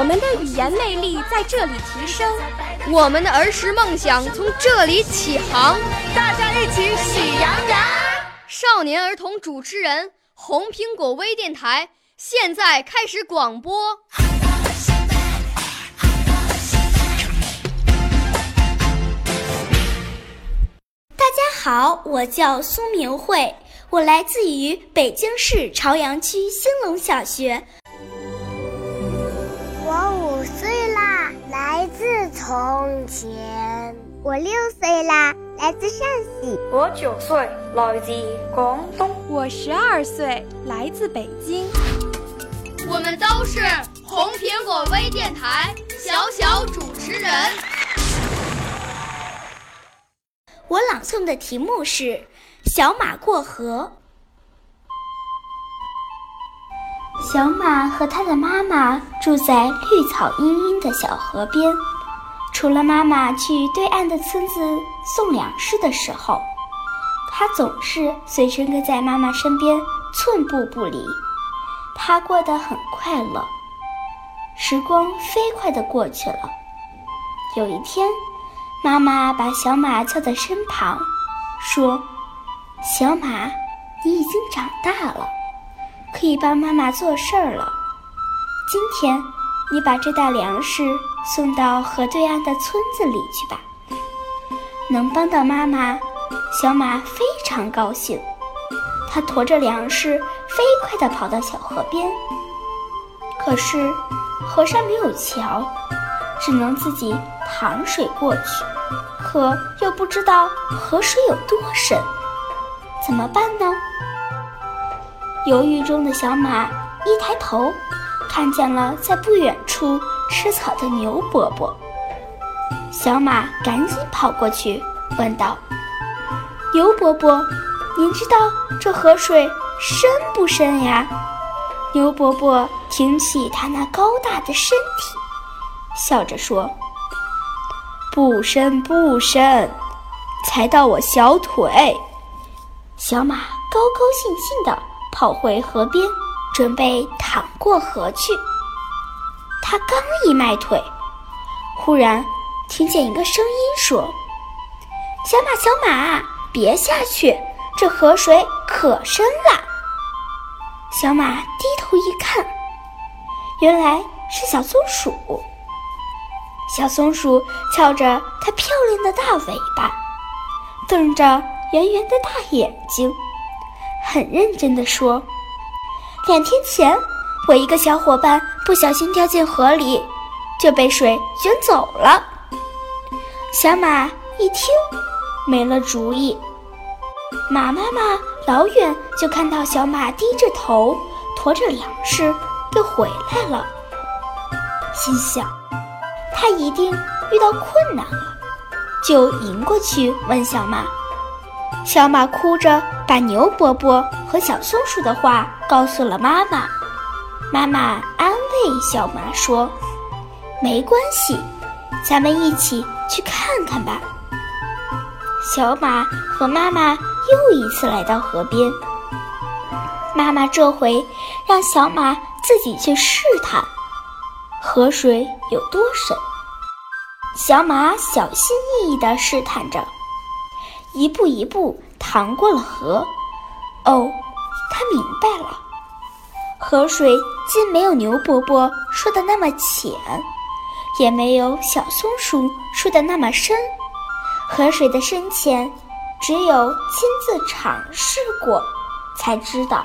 我们的语言魅力在这里提升，我们的儿时梦想从这里起航。大家一起喜羊羊。少年儿童主持人，红苹果微电台现在开始广播。大家好，我叫苏明慧，我来自于北京市朝阳区兴隆小学。自从前。我六岁啦，来自陕西。我九岁，来自广东。我十二岁，来自北京。我们都是红苹果微电台小小主持人。我朗诵的题目是《小马过河》。小马和它的妈妈住在绿草茵茵的小河边。除了妈妈去对岸的村子送粮食的时候，它总是随身跟在妈妈身边，寸步不离。它过得很快乐。时光飞快地过去了。有一天，妈妈把小马叫在身旁，说：“小马，你已经长大了，可以帮妈妈做事儿了。今天，你把这袋粮食。”送到河对岸的村子里去吧。能帮到妈妈，小马非常高兴。它驮着粮食，飞快地跑到小河边。可是，河上没有桥，只能自己淌水过去。可又不知道河水有多深，怎么办呢？犹豫中的小马一抬头，看见了在不远处。吃草的牛伯伯，小马赶紧跑过去问道：“牛伯伯，您知道这河水深不深呀？”牛伯伯挺起他那高大的身体，笑着说：“不深不深，才到我小腿。”小马高高兴兴的跑回河边，准备淌过河去。他刚一迈腿，忽然听见一个声音说：“小马，小马，别下去，这河水可深了。”小马低头一看，原来是小松鼠。小松鼠翘着它漂亮的大尾巴，瞪着圆圆的大眼睛，很认真地说：“两天前。”我一个小伙伴不小心掉进河里，就被水卷走了。小马一听，没了主意。马妈妈老远就看到小马低着头驮着粮食又回来了，心想他一定遇到困难了，就迎过去问小马。小马哭着把牛伯伯和小松鼠的话告诉了妈妈。妈妈安慰小马说：“没关系，咱们一起去看看吧。”小马和妈妈又一次来到河边。妈妈这回让小马自己去试探河水有多深。小马小心翼翼地试探着，一步一步淌过了河。哦，他明白了。河水既没有牛伯伯说的那么浅，也没有小松鼠说的那么深。河水的深浅，只有亲自尝试过才知道。